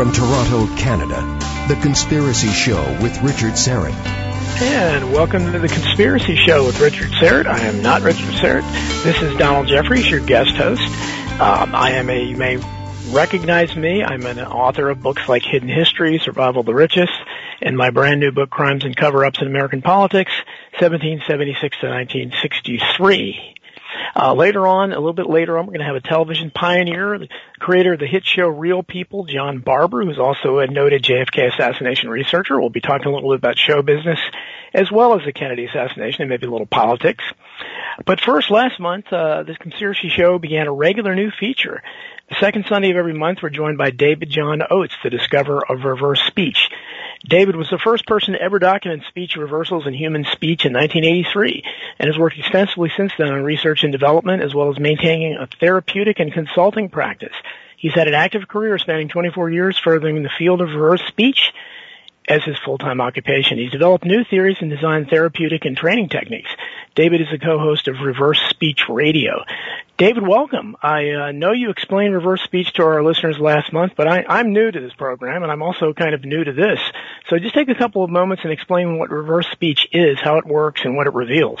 From Toronto, Canada, The Conspiracy Show with Richard Syrett. And welcome to The Conspiracy Show with Richard Syrett. I am not Richard Syrett. This is Donald Jeffries, your guest host. Um, I am a, you may recognize me. I'm an author of books like Hidden History, Survival of the Richest, and my brand new book, Crimes and Cover-Ups in American Politics, 1776 to 1963. Uh, later on, a little bit later on, we're going to have a television pioneer, the creator of the hit show Real People, John Barbour, who's also a noted JFK assassination researcher. We'll be talking a little bit about show business as well as the Kennedy assassination and maybe a little politics. But first, last month, uh, this conspiracy show began a regular new feature. The second Sunday of every month, we're joined by David John Oates, the discoverer of reverse speech. David was the first person to ever document speech reversals in human speech in 1983 and has worked extensively since then on research and development as well as maintaining a therapeutic and consulting practice. He's had an active career spanning 24 years furthering the field of reverse speech as his full-time occupation. He's developed new theories and designed therapeutic and training techniques. David is the co-host of Reverse Speech Radio. David, welcome. I uh, know you explained reverse speech to our listeners last month, but I, I'm new to this program, and I'm also kind of new to this. So just take a couple of moments and explain what reverse speech is, how it works, and what it reveals.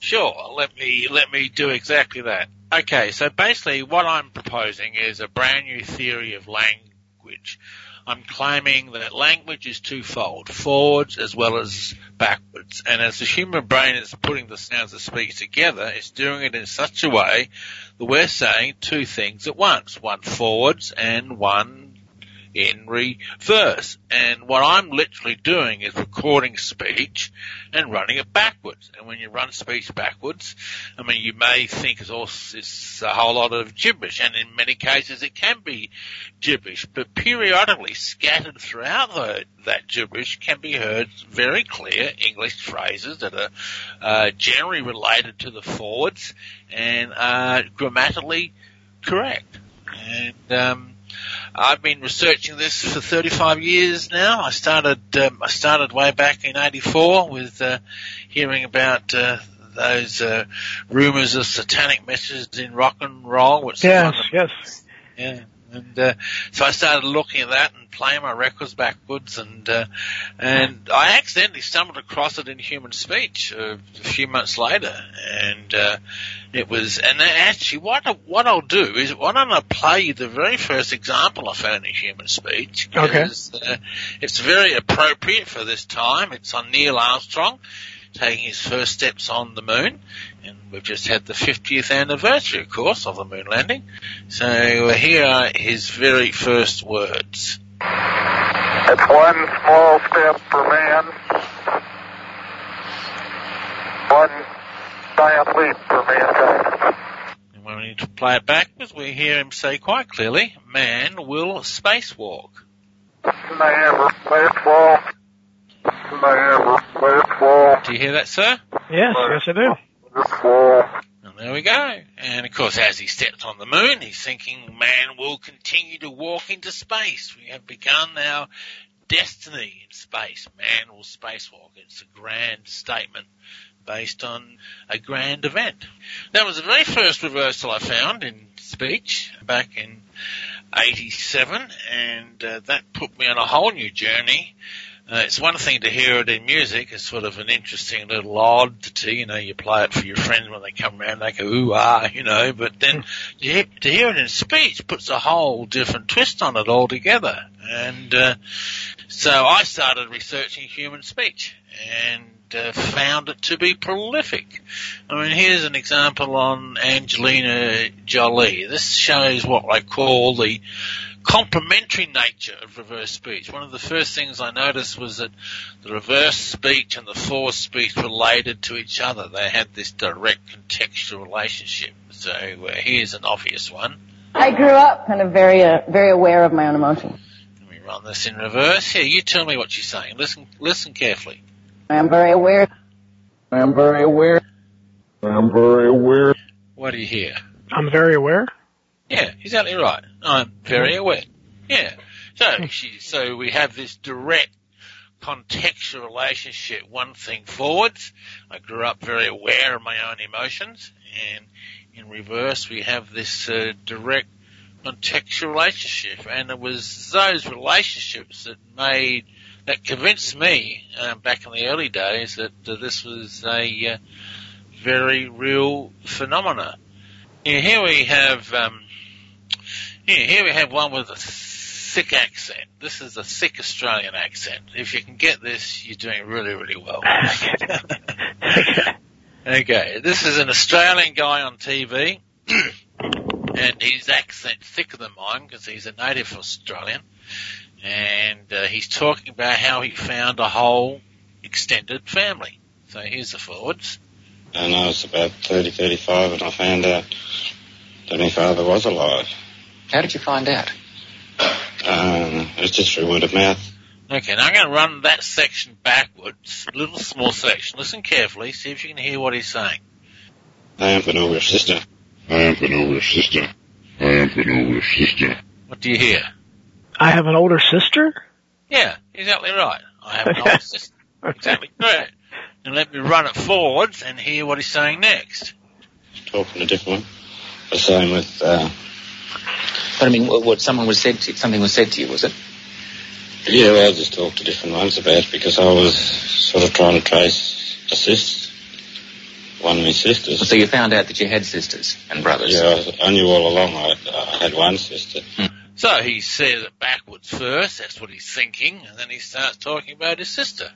Sure. Let me let me do exactly that. Okay. So basically, what I'm proposing is a brand new theory of language I'm claiming that language is twofold, forwards as well as backwards. And as the human brain is putting the sounds of speech together, it's doing it in such a way that we're saying two things at once, one forwards and one in reverse. And what I'm literally doing is recording speech and running it backwards. And when you run speech backwards, I mean, you may think it's, all, it's a whole lot of gibberish, and in many cases it can be gibberish, but periodically scattered throughout the, that gibberish can be heard very clear English phrases that are uh, generally related to the forwards and are grammatically correct. And um, I've been researching this for 35 years now. I started um, I started way back in '84 with uh, hearing about uh, those uh, rumors of satanic messages in rock and roll. Which yes, yes, yeah. And uh, so I started looking at that and playing my records backwards, and uh, and I accidentally stumbled across it in human speech uh, a few months later, and uh, it was. And actually, what I, what I'll do is why don't I play you the very first example I found in human speech? Okay. Uh, it's very appropriate for this time. It's on Neil Armstrong taking his first steps on the moon. And we've just had the 50th anniversary, of course, of the moon landing. So uh, here are his very first words. It's one small step for man, one giant leap for mankind. And when we need to play it backwards, we hear him say quite clearly, man will spacewalk. Man will spacewalk. Do you hear that, sir? Yes, yes I do. And there we go. And of course, as he steps on the moon, he's thinking man will continue to walk into space. We have begun our destiny in space. Man will spacewalk. It's a grand statement based on a grand event. That was the very first reversal I found in speech back in 87 and uh, that put me on a whole new journey uh, it's one thing to hear it in music. It's sort of an interesting little oddity. You know, you play it for your friends when they come around. They go, ooh, ah, you know. But then to hear, to hear it in speech puts a whole different twist on it altogether. And uh, so I started researching human speech and uh, found it to be prolific. I mean, here's an example on Angelina Jolie. This shows what I call the complementary nature of reverse speech. One of the first things I noticed was that the reverse speech and the forward speech related to each other. They had this direct contextual relationship. So uh, here's an obvious one. I grew up kind of very, uh, very aware of my own emotions. Let me run this in reverse. Here, you tell me what you're saying. Listen, listen carefully. I am very aware. I am very aware. I am very aware. What do you hear? I'm very aware. Yeah, exactly right. I'm very aware. Yeah. So she, so we have this direct contextual relationship. One thing forwards, I grew up very aware of my own emotions, and in reverse, we have this uh, direct contextual relationship, and it was those relationships that made that convinced me um, back in the early days that uh, this was a uh, very real phenomena. Here we have um, here, here we have one with a thick accent. This is a thick Australian accent. If you can get this, you're doing really, really well. okay. okay, this is an Australian guy on TV, and his accent thicker than mine because he's a native Australian, and uh, he's talking about how he found a whole extended family. So here's the forwards. And I was about 30, 35 and I found out that my father was alive. How did you find out? Um, it's just through word of mouth. Okay, now I'm going to run that section backwards, a little small section. Listen carefully, see if you can hear what he's saying. I am an older sister. I am an older sister. I am an older sister. What do you hear? I have an older sister? Yeah, exactly right. I have an older sister. Exactly correct. And let me run it forwards and hear what he's saying next. Talking a different one. The same with, uh, But I mean, what, what someone was said to, something was said to you, was it? yeah, well, I just talked to different ones about it because I was sort of trying to trace a sis, one of my sisters. So you found out that you had sisters and brothers. Yeah, I, I knew all along I, I had one sister. So he says it backwards first, that's what he's thinking, and then he starts talking about his sister.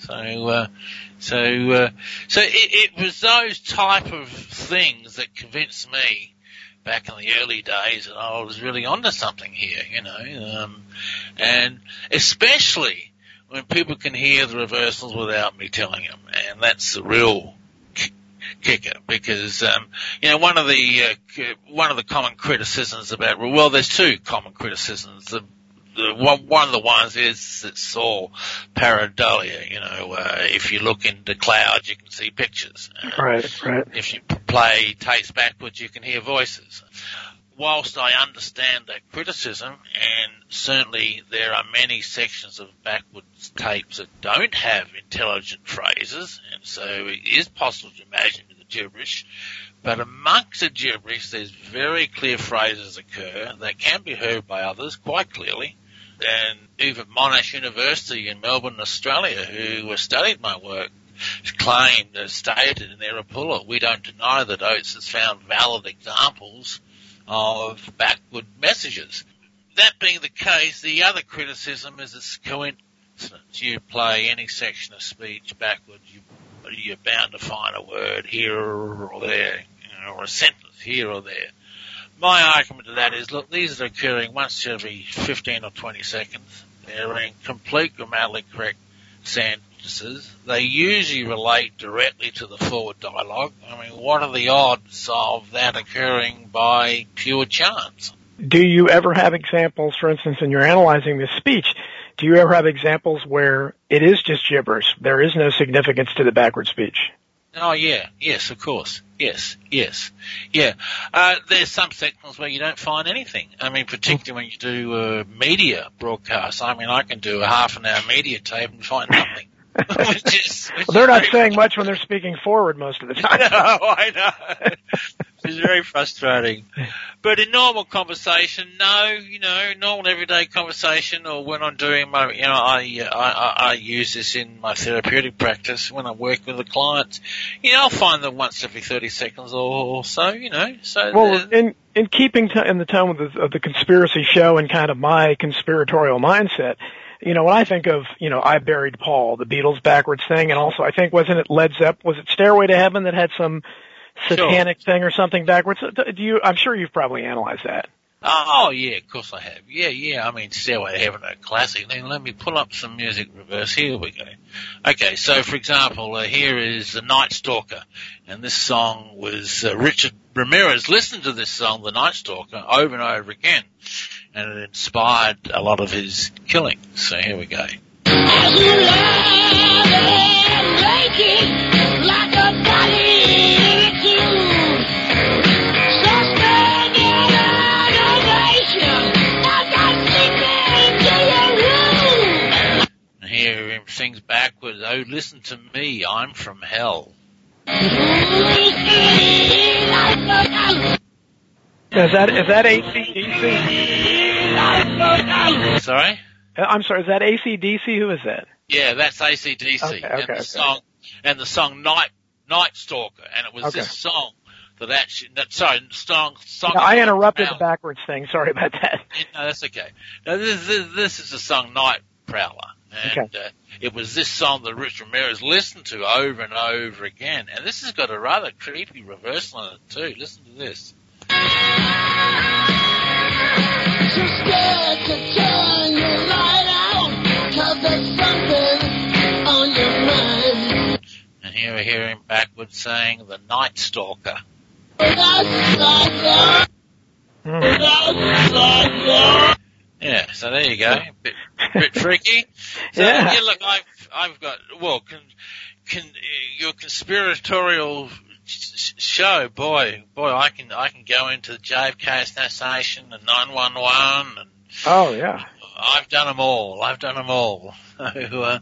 So, uh, so, uh, so it, it was those type of things that convinced me back in the early days that I was really onto something here, you know, um, and especially when people can hear the reversals without me telling them, and that's the real kicker because um, you know one of the uh, one of the common criticisms about well, there's two common criticisms. The, the one, one of the ones is it's all pareidolia. You know, uh, if you look into clouds, you can see pictures. Uh, Right, right. if you play tapes backwards, you can hear voices. Whilst I understand that criticism, and certainly there are many sections of backwards tapes that don't have intelligent phrases, and so it is possible to imagine the gibberish, but amongst the gibberish, there's very clear phrases occur that can be heard by others quite clearly. And even Monash University in Melbourne, Australia, who studied my work, claimed, uh, stated in their report, we don't deny that Oates has found valid examples of backward messages. That being the case, the other criticism is it's coincidence. You play any section of speech backwards, you, you're bound to find a word here or there, or a sentence here or there. My argument to that is, look, these are occurring once every 15 or 20 seconds. They're in complete grammatically correct sentences. They usually relate directly to the forward dialogue. I mean, what are the odds of that occurring by pure chance? Do you ever have examples, for instance, when you're analyzing this speech, do you ever have examples where it is just gibberish? There is no significance to the backward speech. Oh yeah, yes, of course, yes, yes, yeah. Uh, there's some sections where you don't find anything. I mean, particularly when you do uh, media broadcasts. I mean, I can do a half an hour media tape and find nothing. Is, Well, they're not saying much when they're speaking forward most of the time. no, I know. It's very frustrating. But in normal conversation, no, you know, normal everyday conversation, or when I'm doing my, you know, I, I, I, I use this in my therapeutic practice when I work with the clients. You know, I'll find them once every 30 seconds or so, you know, so. Well, in in keeping t- in the tone of the, of the conspiracy show and kind of my conspiratorial mindset, you know, when I think of you know I buried Paul, the Beatles backwards thing, and also I think wasn't it Led Zepp? Was it Stairway to Heaven that had some satanic thing or something backwards? Do you? I'm sure you've probably analyzed that. Oh yeah, of course I have. Yeah, yeah. I mean, Stairway to Heaven, a classic. Then let me pull up some music reverse. Here we go. Okay, so for example, uh, here is the Night Stalker, and this song was uh, Richard Ramirez listened to this song, The Night Stalker, over and over again, and it inspired a lot of his killing. So here we go. Here him sings backwards, "Oh, listen to me, I'm from hell." Is that is that ACDC? Sorry? Uh, I'm sorry, is that ACDC? Who is that? Yeah, that's ACDC. Okay, and the okay. song and the song Night Night Stalker, and it was Okay. this song that actually that, sorry song song. No, I interrupted the backwards thing. Sorry about that. No, that's okay. No, this, this, this is the song Night Prowler. And uh, it was this song that Rich Ramirez listened to over and over again. And this has got a rather creepy reversal in it too. Listen to this. And here we hear him backwards saying the Night Stalker. Yeah, so there you go. Bit, bit freaky. So Yeah. yeah. look, I've I've got well, can, can your conspiratorial sh- sh- show, boy, boy, I can I can go into the JFK assassination and nine one one, and Oh yeah. I've done them all. I've done them all. So, uh,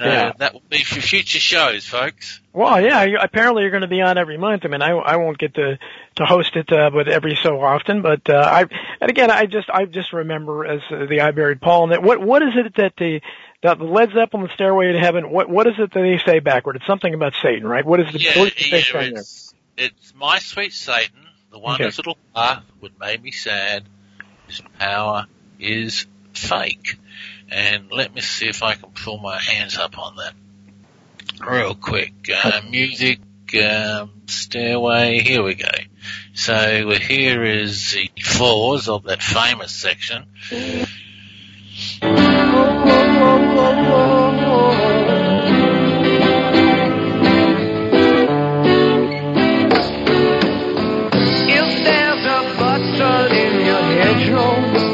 Yeah. uh, that will be for future shows, folks. Well, yeah. You, apparently, you're going to be on every month. I mean, I I won't get to to host it, uh, but every so often. But uh, I and again, I just I just remember as uh, the I buried Paul. And that what what is it that the that the Led Zeppelin the Stairway to Heaven? What what is it that they say backward? It's something about Satan, right? What is the Yeah, what is the yeah, big thing there? it's, it's my sweet Satan, the one Okay. whose little path would make me sad. His power is fake. And let me see if I can pull my hands up on that real quick. Uh, music, um, stairway, here we go. So here is the fours of that famous section.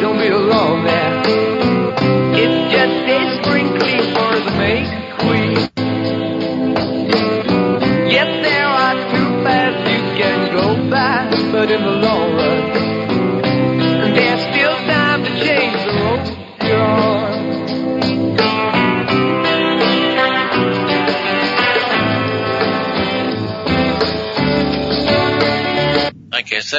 Don't be alone there. It's just a sprinkling for the May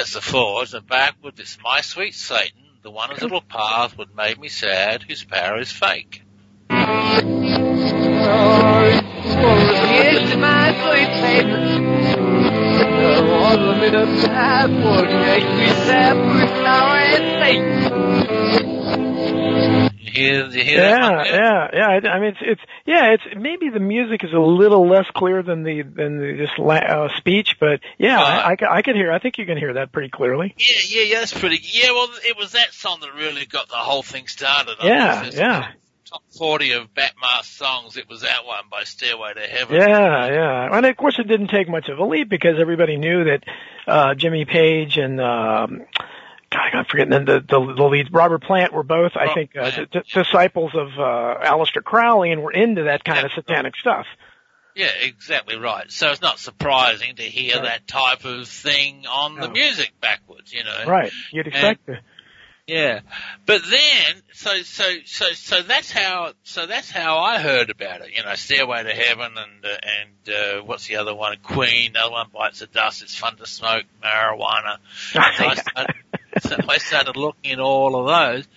That's the fours, and backwards it's my sweet Satan, the one whose little path would make me sad, whose power is fake. Yes, my sweet Satan. The unlimited path would make me sad with power and Satan. You hear, you hear that Yeah, one yeah, yeah. I, I mean, it's it's yeah. It's maybe the music is a little less clear than the than the just la- uh, speech, but yeah, I, I, I could hear. I think you can hear that pretty clearly. Yeah, yeah, yeah, that's pretty. Yeah, well, it was that song that really got the whole thing started. I Yeah, yeah. Top forty of Batmask songs. It was that one by Stairway to Heaven. Yeah, yeah. And of course, it didn't take much of a leap because everybody knew that uh Jimmy Page and um God, I'm forgetting the the, the leads. Robert Plant were both, I think, uh, d- d- disciples of uh Aleister Crowley and were into that kind of satanic stuff. Yeah, exactly right. So it's not surprising to hear Right. that type of thing on the music backwards. You know. Right. You'd expect to. Yeah, but then so so so so that's how so that's how I heard about it. You know, Stairway to Heaven and uh, and uh, what's the other one? Queen. The other one bites the dust. It's fun to smoke marijuana. So I started, so I started looking at all of those,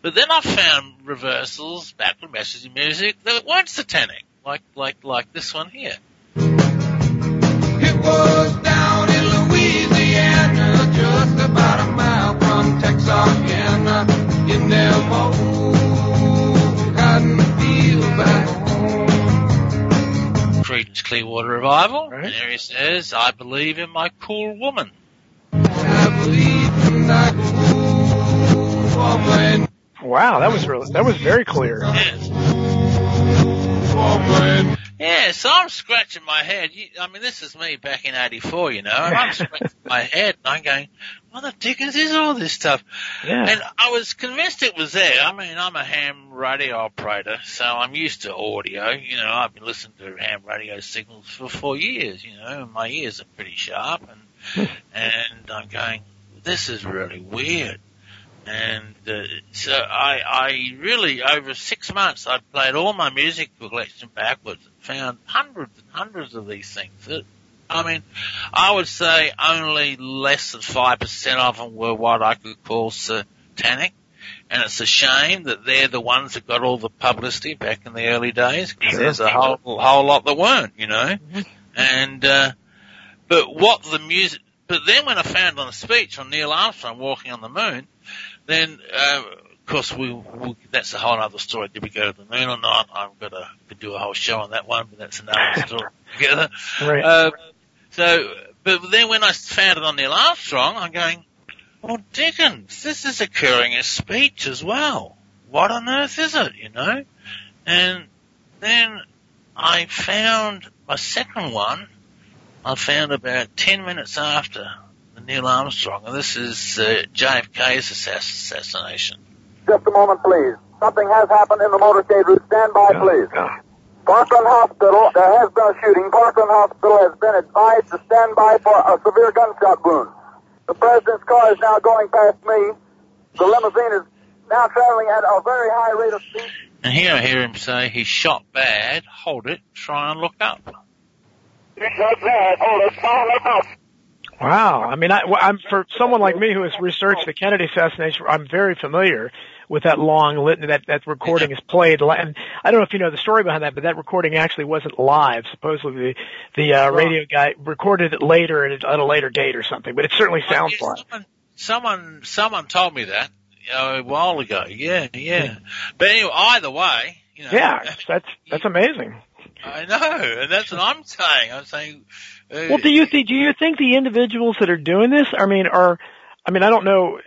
but then I found reversals, backward message music that weren't satanic, like like like this one here. It was down in Louisiana, just about a mile from Texarkana, in them old cotton fields back home. Creedence Clearwater Revival, Right. and here he says, "I believe in my cool woman." Wow, that was really that was very clear. Yes. Yeah, so I'm scratching my head. You, I mean, this is me back in '84, you know, and I'm scratching my head and I'm going, "What the dickens is all this stuff?" Yeah. And I was convinced it was there. I mean, I'm a ham radio operator, so I'm used to audio. You know, I've been listening to ham radio signals for four years. You know, and my ears are pretty sharp, and and I'm going, "This is really weird." And uh, so I, I really, over six months, I played all my music collection backwards and found hundreds and hundreds of these things that I mean, I would say only less than 5% of them were what I could call satanic. And it's a shame that they're the ones that got all the publicity back in the early days. Cause Sure. there's a whole, whole lot that weren't, you know. And, uh, but what the music, but then when I found on the speech on Neil Armstrong walking on the moon, then, uh, of course we, we that's a whole other story. Did we go to the moon or not? I'm gonna do a whole show on that one, but that's another story together. Right. Uh, so, but then when I found it on Neil Armstrong, I'm going, well, Dickens, this is occurring in speech as well. What on earth is it, you know? And then I found my second one, I found about 10 minutes after the Neil Armstrong, and this is uh, JFK's assass- assassination. Just a moment, please. Something has happened in the motorcade route. Stand by, please. Yeah. Parkland Hospital, there has been a shooting. Parkland Hospital has been advised to stand by for a severe gunshot wound. The president's car is now going past me. The limousine is now traveling at a very high rate of speed. And here I hear him say, he shot bad, hold it, try and look up. Wow. I mean, I, I'm for someone like me who has researched the Kennedy assassination. I'm very familiar with that long litany. That that recording is played. And I don't know if you know the story behind that, but that recording actually wasn't live. Supposedly, the the uh, radio guy recorded it later at a, at a later date or something. But it certainly sounds yes, someone, someone, someone told me that uh, a while ago. Yeah, yeah. But anyway, either way, you know. Yeah, that's that's amazing. I know, and that's what I'm saying. I'm saying. Uh, Well, do you think do you think the individuals that are doing this? I mean, are I mean, I don't know.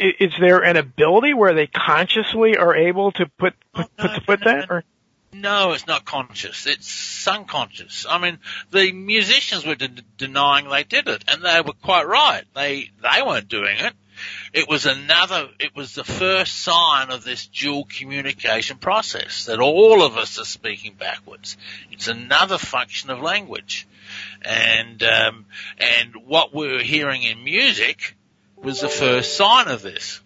i- Is there an ability where they consciously are able to put put, Oh, no, put, to put no, that? Or No, it's not conscious. It's unconscious. I mean, the musicians were de- denying they did it, and they were quite right. They they weren't doing it. It was another. It was the first sign of this dual communication process that all of us are speaking backwards. It's another function of language, and um, and what we were hearing in music was the first sign of this.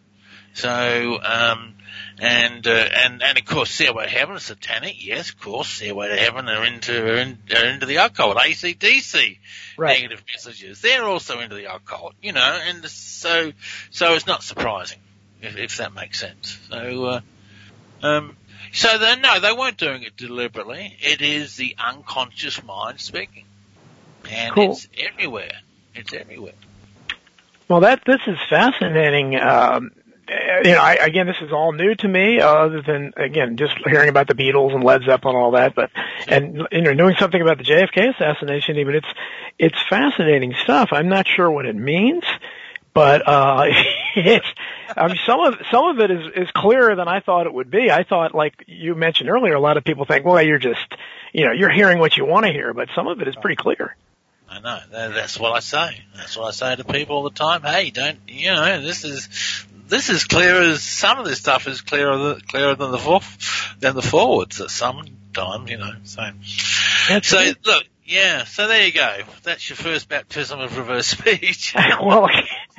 So. Um, and uh, and and of course, Stairway to Heaven is satanic. Yes, of course, Stairway to Heaven are into are, in, are into the occult. ACDC right? negative messages. They're also into the occult, you know, and so so it's not surprising if, if that makes sense. So uh, um, so they no, they weren't doing it deliberately. It is the unconscious mind speaking, and Cool. it's everywhere. It's everywhere. Well, that this is fascinating. Um, you know, I, again, this is all new to me, uh, other than again just hearing about the Beatles and Led Zeppelin and all that. But and you know, knowing something about the JFK assassination, even it's it's fascinating stuff. I'm not sure what it means, but uh, it's. I mean, some of some of it is is clearer than I thought it would be. I thought, like you mentioned earlier, a lot of people think, well, you're just, you know, you're hearing what you want to hear, but some of it is pretty clear. I know. That's what I say. That's what I say to people all the time. Hey, don't you know? This is this is clear as some of this stuff is clearer than, clearer than the for, than the forwards at some time. You know. So That's so it. look, yeah. So there you go. That's your first baptism of reverse speech. well,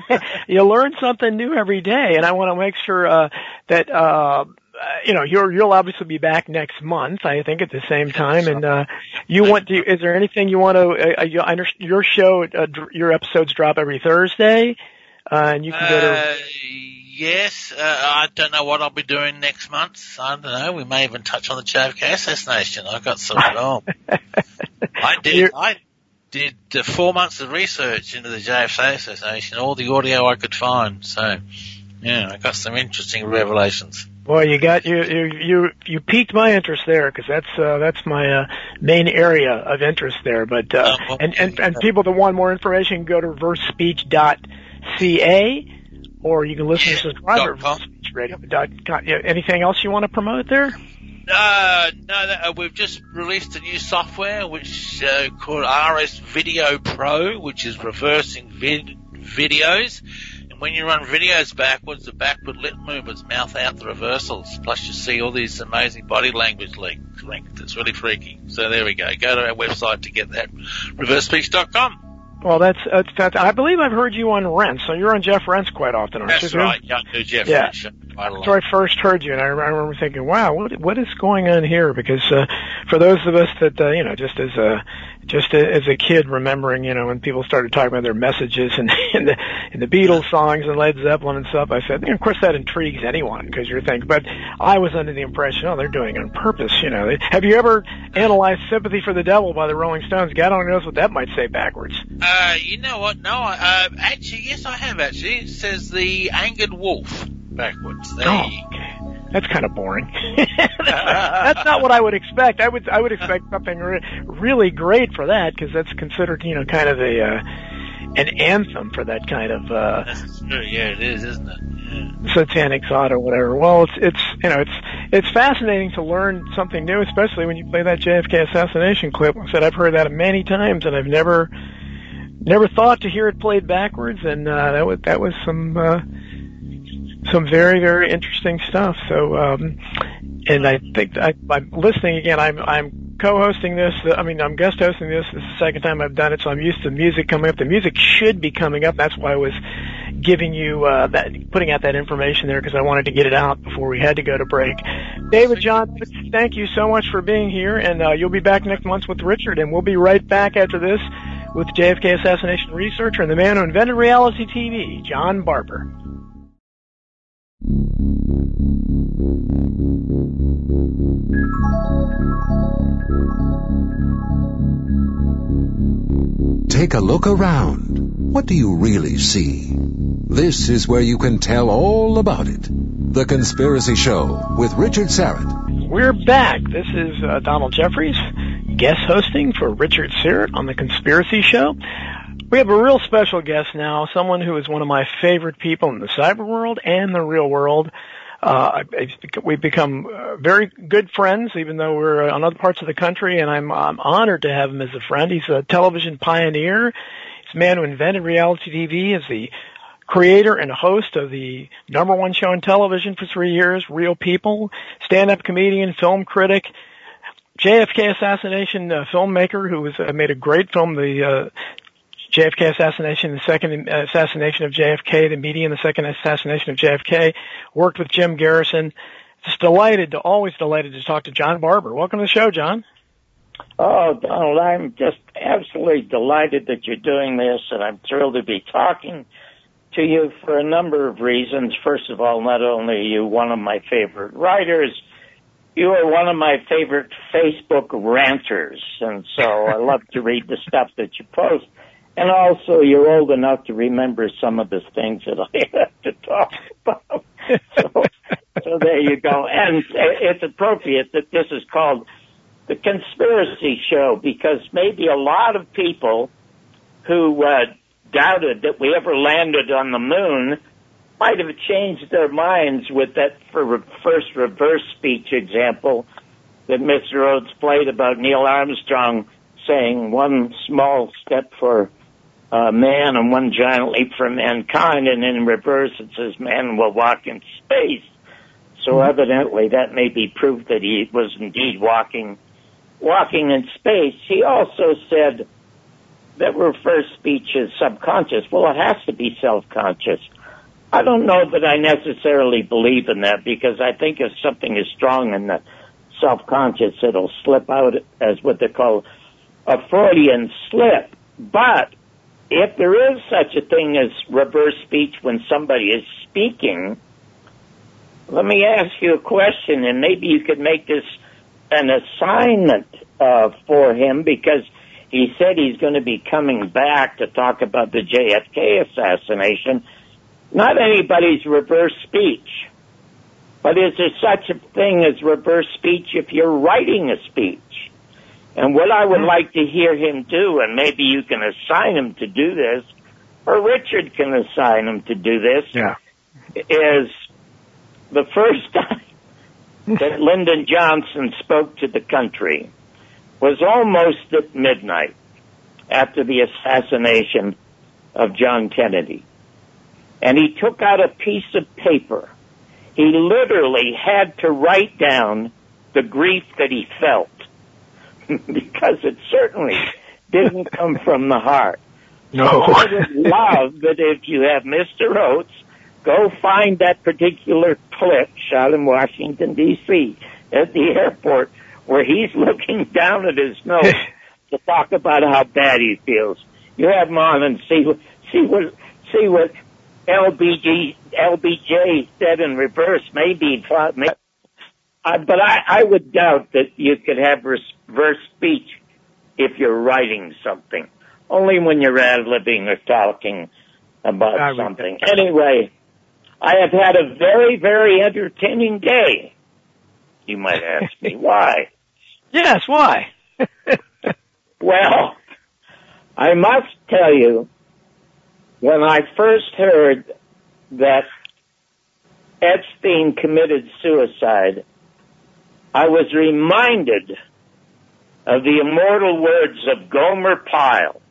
you learn something new every day, and I want to make sure uh, that uh, you know you're, you'll obviously be back next month. I think at the same time, and uh, you want to. Is there anything you want to? Uh, you, I understand your show, uh, your episodes drop every Thursday, uh, and you can go to. Uh, yes, uh, I don't know what I'll be doing next month. I don't know. We may even touch on the JFK assassination. I've got some at home. I did. You're- I did uh, four months of research into the JFK assassination, all the audio I could find. So, yeah, I got some interesting revelations. Well, you got you you you you piqued my interest there because that's uh, that's my uh, main area of interest there. But uh, Oh, and and and people that want more information can go to reversespeech.ca or you can listen to Dot at com. reversespeechradio dot com. Yeah, Anything else you want to promote there? Uh, no, that, uh, we've just released a new software which uh, called RS Video Pro, which is reversing vid- videos. And when you run videos backwards, the backward lip movements mouth out the reversals. Plus, you see all these amazing body language links. linked. It's really freaky. So there we go. Go to our website to get that. ReverseSpeech.com. Well, that's uh, that's, that's I believe I've heard you on Rense. So you're on Jeff Rense quite often, aren't That's you? right. Young new Jeff Yeah. Rich. Quite a lot. That's where I first heard you, and I, I remember thinking, "Wow, what what is going on here?" Because uh, for those of us that uh, you know, just as a just a, as a kid, remembering you know when people started talking about their messages and in the in the Beatles songs and Led Zeppelin and stuff, I said, you know, of course that intrigues anyone because you're thinking. But I was under the impression, oh, they're doing it on purpose. You know, have you ever analyzed "Sympathy for the Devil" by the Rolling Stones? God only knows what that might say backwards. Uh, you know what? No, I, uh, actually, yes, I have actually. It says the angered wolf backwards. There Oh. That's kind of boring. that's not what I would expect. I would I would expect something re- really great for that because that's considered you know kind of a uh, an anthem for that kind of uh, That's true. Yeah, it is, isn't it? Yeah. satanic thought or whatever. Well, it's it's you know it's it's fascinating to learn something new, especially when you play that JFK assassination clip. I said I've heard that many times and I've never never thought to hear it played backwards, and uh, that was that was some. Uh, some very very interesting stuff. So, um, and I think I, I'm listening again. I'm I'm co-hosting this. I mean, I'm guest hosting this. This is the second time I've done it, so I'm used to music coming up. The music should be coming up. That's why I was giving you uh, that, putting out that information there because I wanted to get it out before we had to go to break. David John, thank you so much for being here, and uh, you'll be back next month with Richard, and we'll be right back after this with JFK assassination researcher and the man who invented reality TV, John Barbour. Take a look around. What do you really see? This is where you can tell all about it. The Conspiracy Show with Richard Syrett. We're back. This is uh, Donald Jeffries, guest hosting for Richard Syrett on The Conspiracy Show. We have a real special guest now, someone who is one of my favorite people in the cyber world and the real world. Uh, we've become uh, very good friends, even though we're on other parts of the country, and I'm, I'm honored to have him as a friend. He's a television pioneer. He's a man who invented reality TV. Is the creator and host of the number one show on television for three years, Real People, stand-up comedian, film critic, JFK assassination uh, filmmaker who was uh, made a great film, the uh, JFK assassination, the second uh, assassination of JFK, the media and the second assassination of JFK. Worked with Jim Garrison. Just delighted to always delighted to talk to John Barbour. Welcome to the show, John. Oh, Donald, I'm just absolutely delighted that you're doing this, and I'm thrilled to be talking to you for a number of reasons. First of all, not only are you one of my favorite writers, you are one of my favorite Facebook ranters, and so I love to read the stuff that you post. And also, you're old enough to remember some of the things that I have to talk about. So, so there you go. And it's appropriate that this is called the conspiracy show because maybe a lot of people who uh, doubted that we ever landed on the moon might have changed their minds with that first reverse speech example that Mr. Rhodes played about Neil Armstrong saying one small step for uh, man and one giant leap for mankind, and in reverse it says man will walk in space. So evidently that may be proof that he was indeed walking walking in space. He also said that reverse speech is subconscious. Well, it has to be self-conscious. I don't know that I necessarily believe in that because I think if something is strong in the self-conscious, it'll slip out as what they call a Freudian slip. But if there is such a thing as reverse speech when somebody is speaking, let me ask you a question and maybe you could make this an assignment uh, for him because he said he's going to be coming back to talk about the JFK assassination. Not anybody's reverse speech. But is there such a thing as reverse speech if you're writing a speech? And what I would hmm. like to hear him do, and maybe you can assign him to do this, or Richard can assign him to do this, Yeah. is the first time that Lyndon Johnson spoke to the country was almost at midnight after the assassination of John Kennedy. And he took out a piece of paper. He literally had to write down the grief that he felt because it certainly didn't come from the heart. No. So I would love that if you have Mr. Oates Go find that particular clip shot in Washington D.C. at the airport where he's looking down at his nose to talk about how bad he feels. You have him on and see what see what see what LBG LBJ said in reverse. Maybe, maybe but I, I would doubt that you could have reverse speech if you're writing something. Only when you're ad libbing or talking about something. Anyway, I have had a very, very entertaining day. You might ask me why. Yes, why? Well, I must tell you, when I first heard that Epstein committed suicide, I was reminded of the immortal words of Gomer Pyle,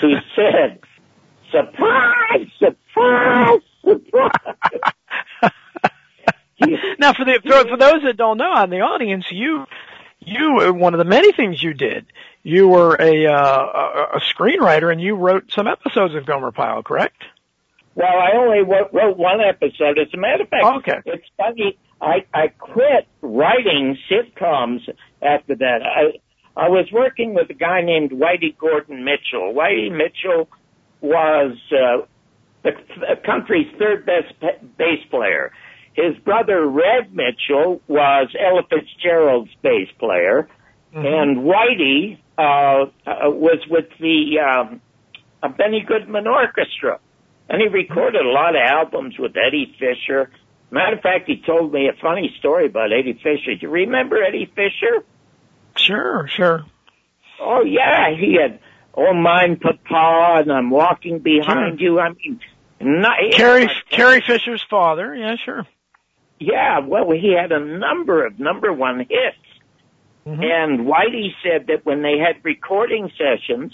who said, surprise, surprise, surprise. now, for the for, for those that don't know in the audience, you you one of the many things you did. You were a uh, a, a screenwriter and you wrote some episodes of Gomer Pyle, correct? Well, I only wrote, wrote one episode. As a matter of fact, Okay. it's funny. I I quit writing sitcoms after that. I I was working with a guy named Whitey Gordon Mitchell. Whitey Mitchell was uh, the, the country's third best pe- bass player. His brother Red Mitchell was Ella Fitzgerald's bass player, and Whitey uh, uh, was with the um, uh, Benny Goodman Orchestra, and he recorded a lot of albums with Eddie Fisher. Matter of fact, he told me a funny story about Eddie Fisher. Do you remember Eddie Fisher? Sure, sure. Oh yeah, he had "Oh Mine Papa" and "I'm Walking Behind You." I mean, not, Carrie Carrie Fisher's father. Yeah, sure. Yeah, well, he had a number of number one hits. Mm-hmm. And Whitey said that when they had recording sessions,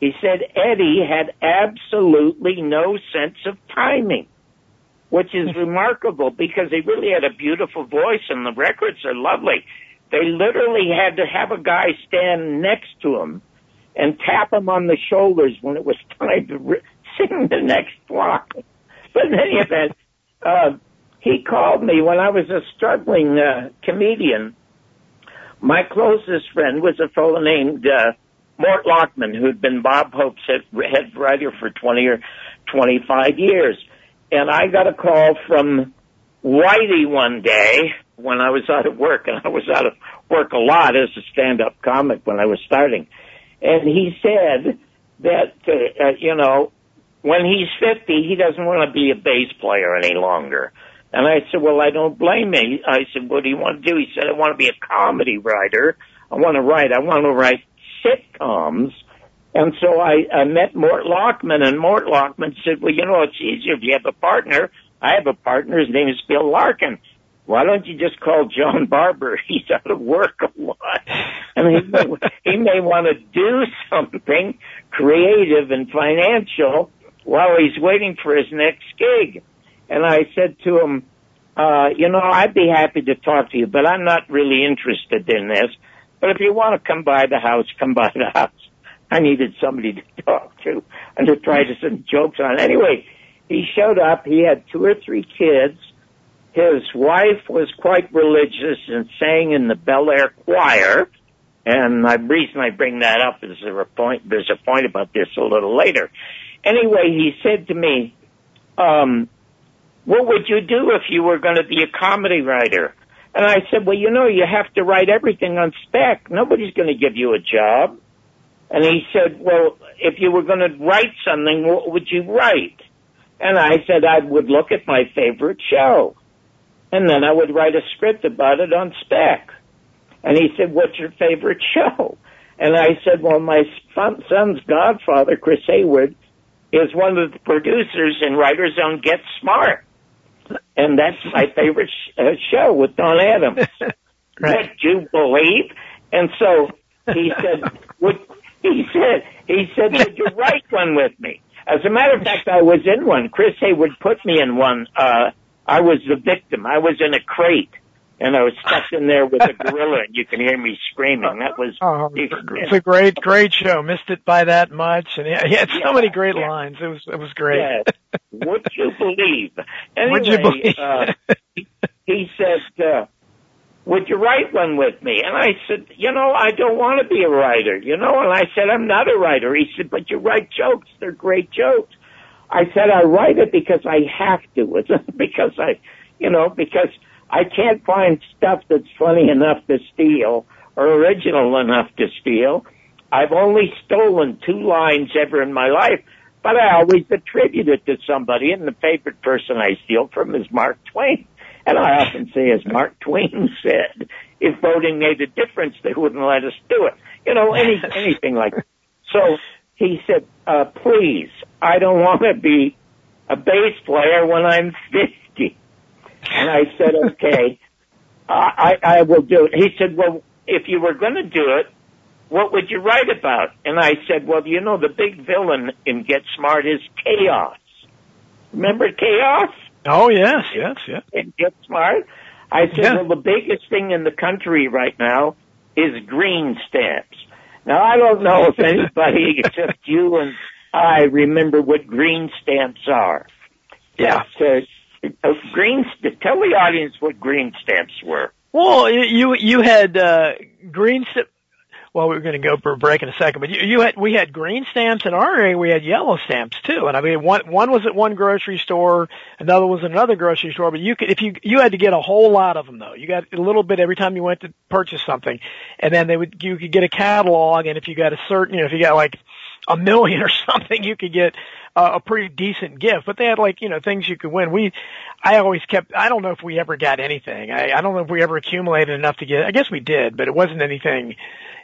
he said Eddie had absolutely no sense of timing, which is remarkable because he really had a beautiful voice and the records are lovely. They literally had to have a guy stand next to him and tap him on the shoulders when it was time to re- sing the next line. But in any event, uh, he called me when I was a struggling uh, comedian. My closest friend was a fellow named uh, Mort Lachman, who'd been Bob Hope's head, head writer for 20 or 25 years. And I got a call from Whitey one day when I was out of work, and I was out of work a lot as a stand-up comic when I was starting. And he said that, uh, uh, you know, when he's 50, he doesn't want to be a bass player any longer. And I said, well, I don't blame him. I said, what do you want to do? He said, I want to be a comedy writer. I want to write, I want to write sitcoms. And so I, I met Mort Lachman and Mort Lachman said, well, you know, it's easier if you have a partner. I have a partner. His name is Bill Larkin. Why don't you just call John Barbour? He's out of work a lot. I mean, he may, want to do something creative and financial while he's waiting for his next gig. And I said to him, uh, you know, I'd be happy to talk to you, but I'm not really interested in this. But if you want to come by the house, come by the house. I needed somebody to talk to and to try to some jokes on. Anyway, he showed up. He had two or three kids. His wife was quite religious and sang in the Bel Air choir. And the reason I bring that up is there a point, there's a point about this a little later. Anyway, he said to me, um, what would you do if you were going to be a comedy writer? And I said, well, you know, you have to write everything on spec. Nobody's going to give you a job. And he said, well, if you were going to write something, what would you write? And I said, I would look at my favorite show. And then I would write a script about it on spec. And he said, what's your favorite show? And I said, well, my son's godfather, Chris Hayward, is one of the producers in Writers on Get Smart. And that's my favorite sh- uh, show with Don Adams. Would you believe? And so he said, would, he said, he said, would you write one with me? As a matter of fact, I was in one. Chris Hayward put me in one. Uh, I was the victim. I was in a crate and I was stuck in there with a gorilla, and you can hear me screaming. That was Oh, it's a great, great show. Missed it by that much, and he he had so many great lines. It was, it was great. Yes. Would you believe? Anyway, Would you believe? uh, he, he said, uh, "Would you write one with me?" And I said, "You know, I don't want to be a writer." You know, and I said, "I'm not a writer." He said, "But you write jokes. They're great jokes." I said, "I write it because I have to. It's because I, you know, because I can't find stuff that's funny enough to steal or original enough to steal." I've only stolen two lines ever in my life, but I always attribute it to somebody, and the favorite person I steal from is Mark Twain. And I often say, as Mark Twain said, if voting made a difference, they wouldn't let us do it. You know, any, anything like that. So he said, uh, please, I don't want to be a bass player when I'm 50. And I said, okay, I, I will do it. He said, well, if you were going to do it, what would you write about? And I said, well, you know, the big villain in Get Smart is KAOS. Remember KAOS? Oh yes, yes, yes. In Get Smart? I said, Yeah. well, the biggest thing in the country right now is green stamps. Now, I don't know if anybody except you and I remember what green stamps are. Yeah. But, uh, uh, green, tell the audience what green stamps were. Well, you you, you had uh, green. Well, we were going to go for a break in a second, but you, you had we had green stamps in our area. We had yellow stamps too, and I mean one one was at one grocery store, another was at another grocery store. But you could if you you had to get a whole lot of them though. You got a little bit every time you went to purchase something, and then they would you could get a catalog, and if you got a certain you know if you got like a million or something, you could get uh, a pretty decent gift. But they had like you know things you could win. We, I always kept. I don't know if we ever got anything. I, I don't know if we ever accumulated enough to get. I guess we did, but it wasn't anything,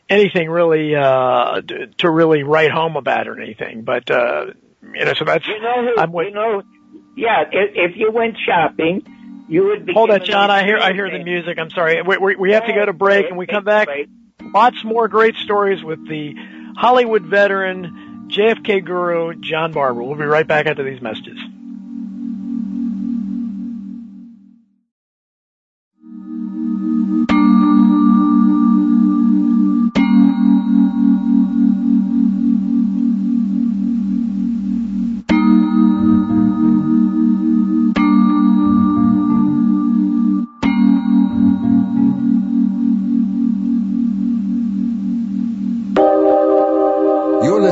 anything really uh to, really write home about or anything. But uh you know, so that's. You know who, I'm with- you know, yeah, if, if you went shopping, you would be. Hold given John. I hear I hear the music. I'm sorry. We we, we have to go to break, and we come back. Lots more great stories with the Hollywood veteran, JFK guru, John Barbour. We'll be right back after these messages.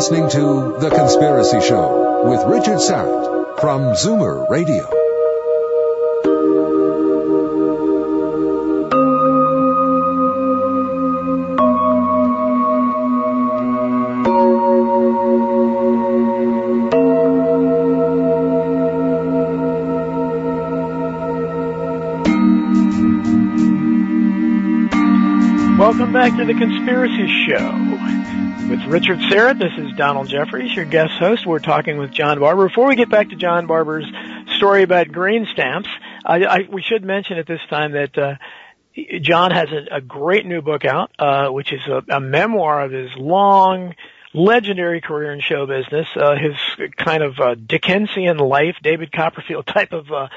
Listening to The Conspiracy Show with Richard Syrett from Zoomer Radio. Welcome back to the Conspiracy Show with Richard Syrett. This is Donald Jeffries, your guest host. We're talking with John Barbour. Before we get back to John Barbour's story about green stamps, I, I, we should mention at this time that uh, John has a, a great new book out, uh, which is a, a memoir of his long, legendary career in show business, uh, his kind of uh, Dickensian life, David Copperfield type of uh,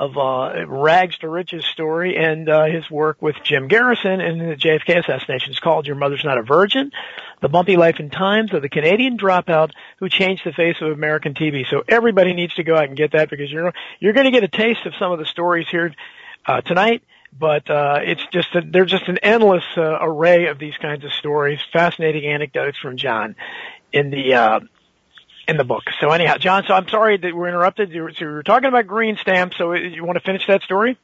of uh, rags to riches story, and uh, his work with Jim Garrison in the JFK assassination. It's called "Your Mother's Not a Virgin: The Bumpy Life and Times of the Canadian Dropout Who Changed the Face of American TV." So everybody needs to go out and get that because you're you're going to get a taste of some of the stories here uh, tonight. But uh, it's just a, there's just an endless uh, array of these kinds of stories, fascinating anecdotes from John in the uh, in the book. So anyhow, John, so I'm sorry that we're interrupted. You were, so you were talking about green stamps. So uh, you want to finish that story?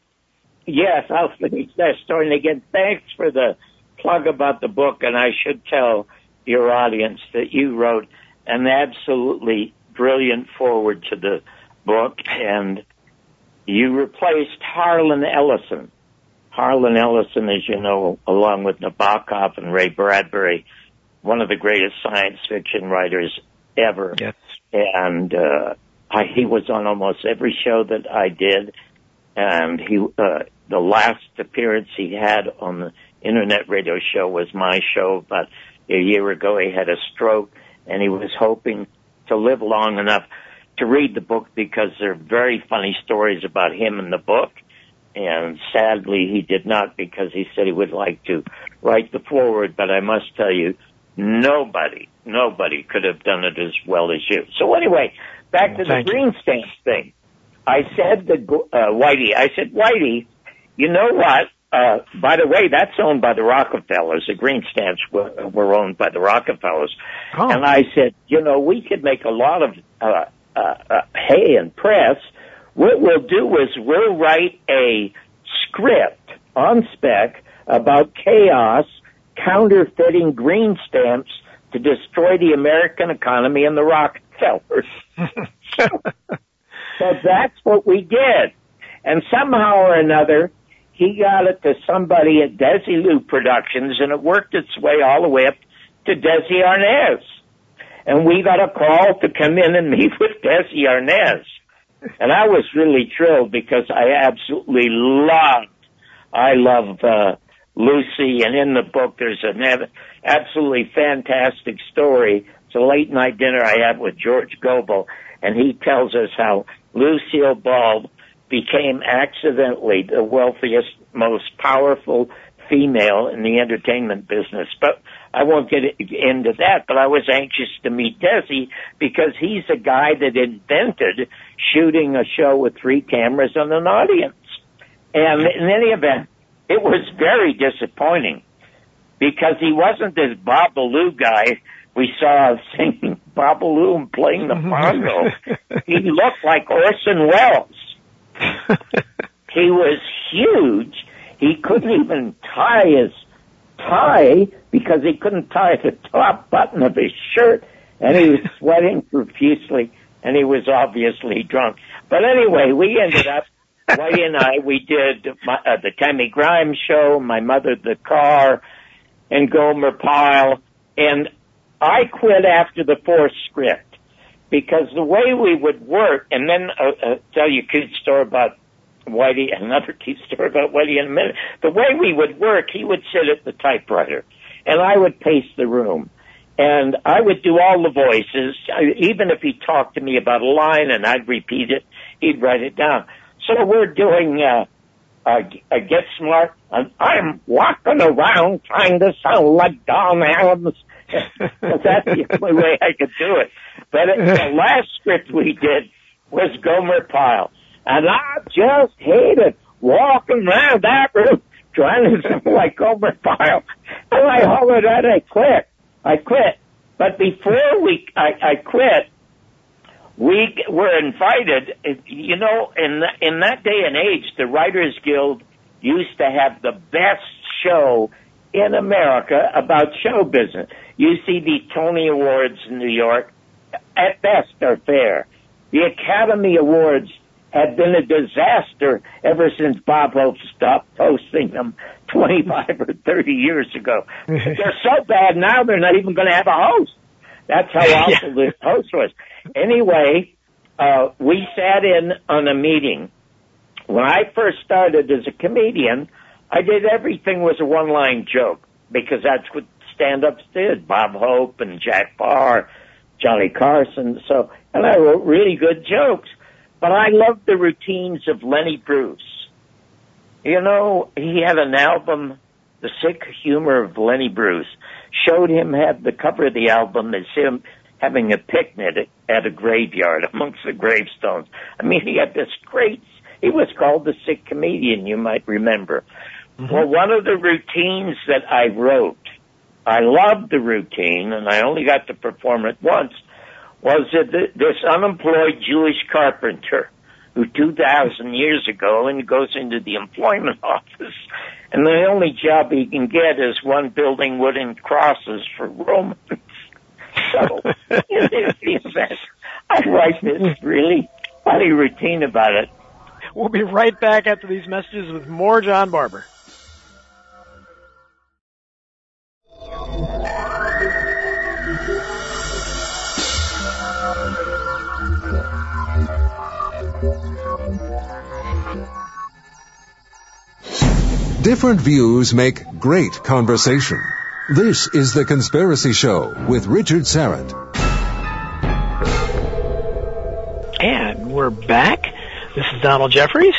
Yes, I'll finish that story. And again, thanks for the plug about the book. And I should tell your audience that you wrote an absolutely brilliant forward to the book, and you replaced Harlan Ellison. Harlan Ellison, as you know, along with Nabokov and Ray Bradbury, one of the greatest science fiction writers ever. Yes. And uh, I, he was on almost every show that I did. And he, uh, the last appearance he had on the internet radio show was my show about a year ago. He had a stroke and he was hoping to live long enough to read the book because there are very funny stories about him in the book. and sadly he did not because he said he would like to write the foreword. But I must tell you, nobody, nobody could have done it as well as you. So anyway, back to the Thank green stamp thing. I said to uh, Whitey, I said, Whitey, you know what? Uh, by the way, that's owned by the Rockefellers. The green stamps were, were owned by the Rockefellers. Oh. And I said, you know, we could make a lot of uh, uh, uh, hay and press. What we'll do is we'll write a script on spec about KAOS, counterfeiting green stamps to destroy the American economy and the Rockefellers. So that's what we did. And somehow or another, he got it to somebody at Desilu Productions and it worked its way all the way up to Desi Arnaz. And we got a call to come in and meet with Desi Arnaz. And I was really thrilled because I absolutely loved, I love, uh, Lucy and in the book there's an ab- absolutely fantastic story. It's a late night dinner I had with George Gobel and he tells us how Lucille Ball became accidentally the wealthiest, most powerful female in the entertainment business. But I won't get into that, but I was anxious to meet Desi because he's a guy that invented shooting a show with three cameras and an audience. And in any event, it was very disappointing because he wasn't this Babalu guy we saw singing Babalu and playing the mm-hmm. bongo. he looked like Orson Welles. he was huge. He couldn't even tie his tie because he couldn't tie the top button of his shirt and he was sweating profusely and he was obviously drunk. But anyway, we ended up, Whitey and I, we did my, uh, the Tammy Grimes show, My Mother the Car, and Gomer Pyle, and I quit after the fourth script because the way we would work, and then uh, uh, tell you a cute story about Whitey, another cute story about Whitey in a minute. The way we would work, he would sit at the typewriter, and I would pace the room, and I would do all the voices. Even if he talked to me about a line and I'd repeat it, he'd write it down. So we're doing. Uh, uh, get smart. And I'm walking around trying to sound like Don Adams. That's the only way I could do it. But it, the last script we did was Gomer Pyle. And I just hated walking around that room trying to sound like Gomer Pyle. And I hollered out, I quit. I quit. But before we, I, I quit, we were invited, you know, in, in that day and age, the Writers Guild used to have the best show in America about show business. You see the Tony Awards in New York, at best are fair. The Academy Awards have been a disaster ever since Bob Hope stopped posting them 25 or 30 years ago. they're so bad now they're not even going to have a host. That's how awful this host was. Anyway, uh, we sat in on a meeting. When I first started as a comedian, I did everything was a one line joke because that's what stand ups did. Bob Hope and Jack Paar, Johnny Carson. So, and I wrote really good jokes. But I loved the routines of Lenny Bruce. You know, he had an album, The Sick Humor of Lenny Bruce, showed him had the cover of the album as him having a picnic at a graveyard amongst the gravestones. I mean, he had this great, he was called the sick comedian, you might remember. Mm-hmm. Well, one of the routines that I wrote, I loved the routine and I only got to perform it once, was this unemployed Jewish carpenter who 2,000 years ago and goes into the employment office and the only job he can get is one building wooden crosses for Romans. So, in the event, I write this really funny routine about it. We'll be right back after these messages with more John Barbour. Different views make great conversation. This is The Conspiracy Show with Richard Syrett. And we're back. This is Donald Jeffries.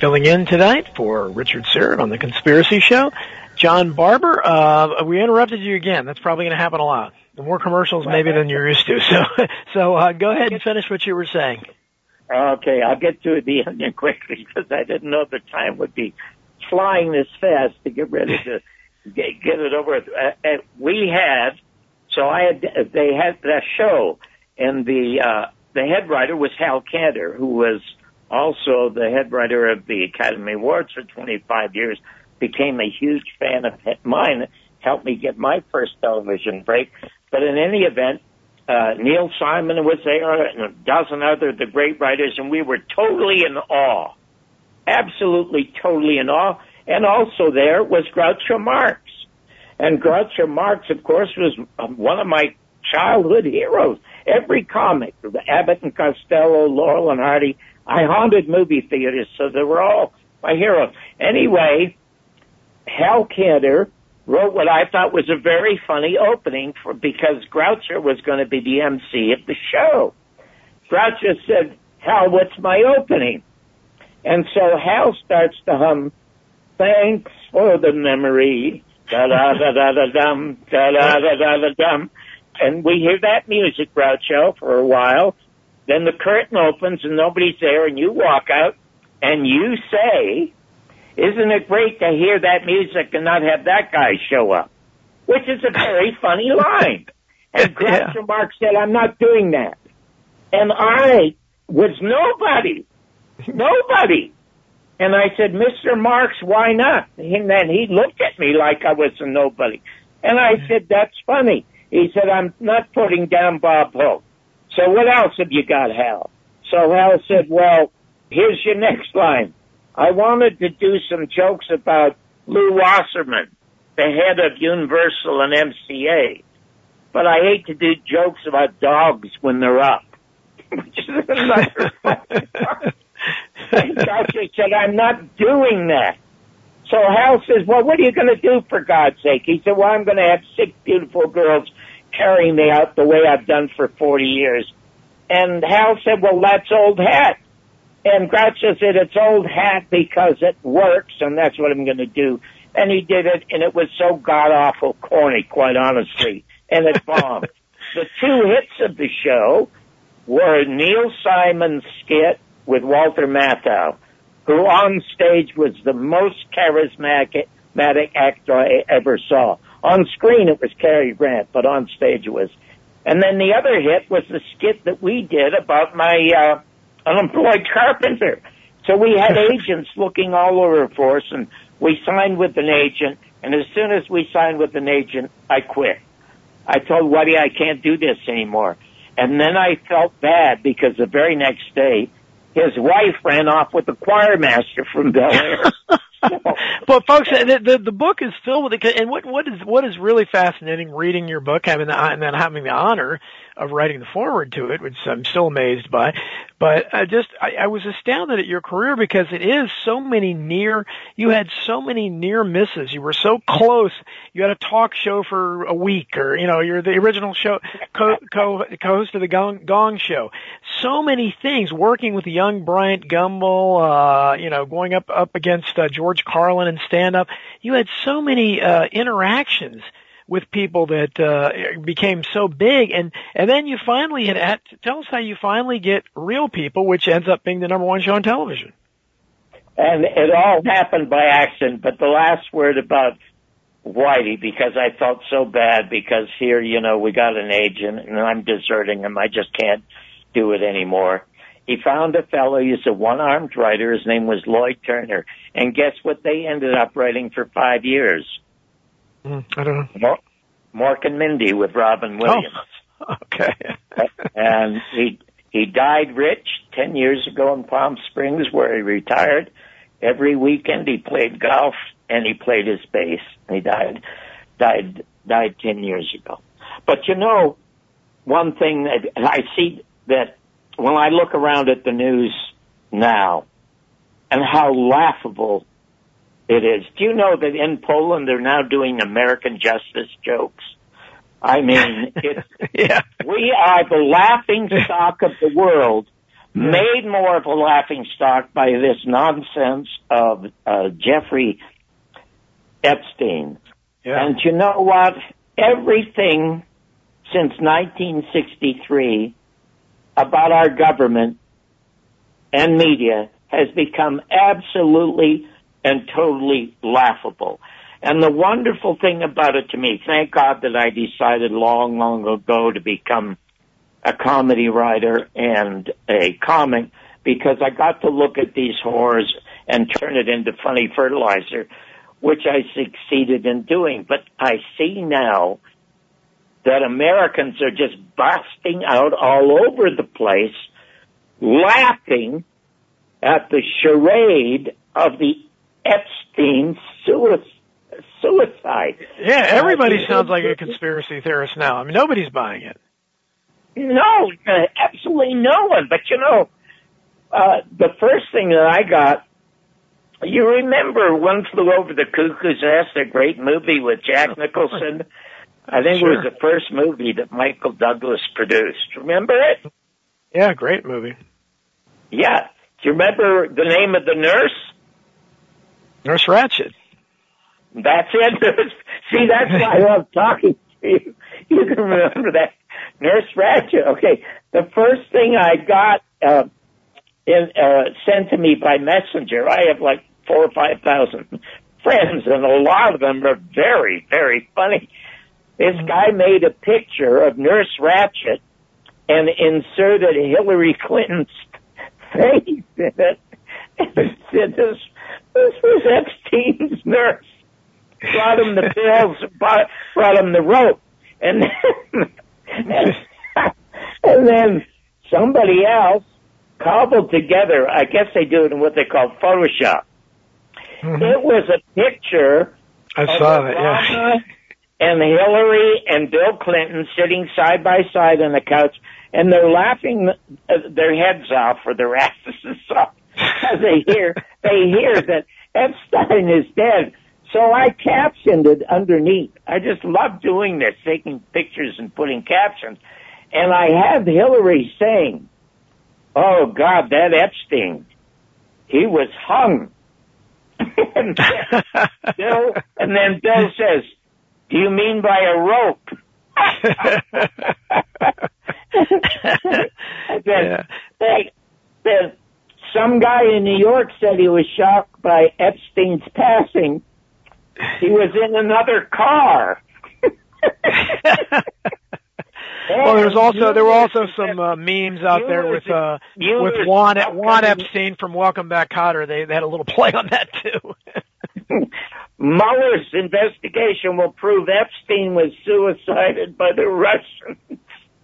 Filling in tonight for Richard Syrett on The Conspiracy Show. John Barbour, uh, we interrupted you again. That's probably going to happen a lot. More commercials maybe than you're used to. So, so uh, go ahead and finish what you were saying. Okay, I'll get to the onion quickly because I didn't know the time would be flying this fast to get ready to get, get it over. Uh, uh, we had, so I had, they had that show, and the uh, the head writer was Hal Kanter, who was also the head writer of the Academy Awards for 25 years. Became a huge fan of mine, helped me get my first television break. But in any event, uh, Neil Simon was there and a dozen other the great writers, and we were totally in awe, absolutely totally in awe. And also there was Groucho Marx, and Groucho Marx, of course, was um, one of my childhood heroes. Every comic, Abbott and Costello, Laurel and Hardy, I haunted movie theaters, so they were all my heroes. Anyway, Hal Kanter wrote what I thought was a very funny opening for because Groucho was going to be the MC of the show. Groucho said, Hal, what's my opening? And so Hal starts to hum, thanks for the memory, da da da da da dum, da da da da da dum. And we hear that music, Groucho, for a while. Then the curtain opens and nobody's there and you walk out and you say, isn't it great to hear that music and not have that guy show up? Which is a very funny line. And Groucho yeah. Marx said, I'm not doing that. And I was nobody. Nobody. And I said, Mr. Marx, why not? And then he looked at me like I was a nobody. And I said, that's funny. He said, I'm not putting down Bob Hope. So what else have you got, Hal? So Hal said, well, here's your next line. I wanted to do some jokes about Lew Wasserman, the head of Universal and MCA, but I hate to do jokes about dogs when they're up. Which is another And said, I'm not doing that. So Hal says, well, what are you going to do for God's sake? He said, well, I'm going to have six beautiful girls carrying me out the way I've done for 40 years. And Hal said, well, that's old hat. And Groucho said, it's old hat because it works and that's what I'm going to do. And he did it and it was so god awful corny, quite honestly. And it bombed. the two hits of the show were Neil Simon's skit with Walter Matthau, who on stage was the most charismatic actor I ever saw. On screen it was Cary Grant, but on stage it was. And then the other hit was the skit that we did about my uh, unemployed carpenter. So we had agents looking all over for us, and we signed with an agent. And as soon as we signed with an agent, I quit. I told Woody I can't do this anymore. And then I felt bad because the very next day his wife ran off with the choir master from Bel Air. but folks, the, the, the book is filled with it. And what what is what is really fascinating reading your book, having the, and then having the honor of writing the foreword to it, which I'm still amazed by. But I just, I, I was astounded at your career because it is so many near, you had so many near misses. You were so close. You had a talk show for a week or, you know, you're the original show, co, co, co-host of the Gong, Gong Show. So many things, working with the young Bryant Gumbel, uh, you know, going up, up against uh, George Carlin and stand up. You had so many, uh, interactions with people that uh, became so big, and and then you finally had, had tell us how you finally get real people, which ends up being the number one show on television. And it all happened by accident. But the last word about Whitey, because I felt so bad because here, you know, we got an agent and I'm deserting him. I just can't do it anymore. He found a fellow, he's a one-armed writer, his name was Lloyd Turner. And guess what they ended up writing for five years? Mm, I don't know. Mork and Mindy with Robin Williams. Oh, okay. and he he died rich ten years ago in Palm Springs, where he retired. Every weekend he played golf and he played his bass. He died died died ten years ago. But you know, one thing that I see that when I look around at the news now and how laughable it is. Do you know that in Poland they're now doing American justice jokes? I mean, it's, yeah. we are the laughing stock of the world made more of a laughing stock by this nonsense of uh, Jeffrey Epstein. Yeah. And you know what? Everything since 1963 about our government and media has become absolutely and totally laughable. And the wonderful thing about it to me, thank God that I decided long, long ago to become a comedy writer and a comic because I got to look at these horrors and turn it into funny fertilizer, which I succeeded in doing. But I see now that Americans are just busting out all over the place, laughing at the charade of the Epstein suicide. Yeah, everybody Uh, sounds like a conspiracy theorist now. I mean, nobody's buying it. No, absolutely no one. But you know, uh, the first thing that I got, you remember One Flew Over the Cuckoo's Nest, a great movie with Jack Nicholson? I think it was the first movie that Michael Douglas produced. Remember it? Yeah, great movie. Yeah. Do you remember the name of the nurse? Nurse Ratched. That's it. See, that's why I love talking to you. You can remember that. Nurse Ratched. Okay. The first thing I got, uh, in, uh, sent to me by messenger, I have like four or five thousand friends and a lot of them are very, very funny. This mm-hmm. guy made a picture of Nurse Ratched and inserted Hillary Clinton's face in it. And said this, this was Epstein's nurse brought him the pills, brought, brought him the rope, and then, and, and then somebody else cobbled together. I guess they do it in what they call Photoshop. Mm-hmm. It was a picture I saw that, yeah. And Hillary and Bill Clinton sitting side by side on the couch, and they're laughing uh, their heads off or their asses off as they hear they hear that Epstein is dead. So I captioned it underneath. I just love doing this, taking pictures and putting captions. And I have Hillary saying, "Oh God, that Epstein, he was hung." and, Bill, and then Bill says, "Do you mean by a rope?" Then, Yeah. they, some guy in New York said he was shocked by Epstein's passing. He was in another car. Well, there's also there were also some uh, memes out there with uh with Juan Juan Epstein from Welcome Back, Kotter. They, they had a little play on that too. Mueller's investigation will prove Epstein was suicided by the Russians.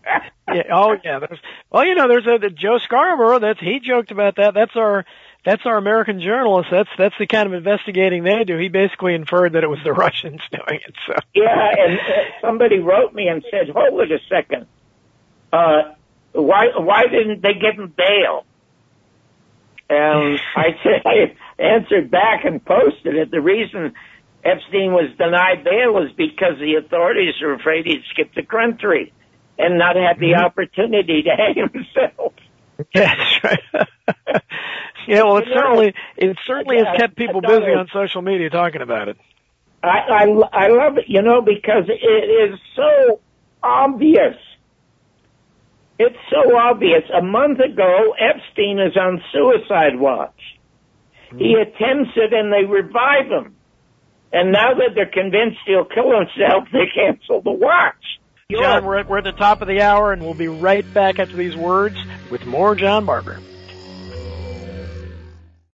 yeah. Oh yeah. There's well, you know, there's a the Joe Scarborough. That's he joked about that. That's our that's our American journalist. That's that's the kind of investigating they do. He basically inferred that it was the Russians doing it. So Yeah, and uh, somebody wrote me and said, "Hold it a second. Uh, why why didn't they give him bail?" And I said, answered back and posted it. The reason Epstein was denied bail was because the authorities were afraid he'd skip the country and not have the mm-hmm. opportunity to hang himself. yeah, that's right. yeah. Well, it certainly it certainly has kept people busy on social media talking about it. I, I, I love it, you know, because it is so obvious. It's so obvious. A month ago, Epstein is on suicide watch. He hmm. attempts it and they revive him. And now that they're convinced he'll kill himself, they cancel the watch. John, we're at, we're at the top of the hour, and we'll be right back after these words with more John Barbour.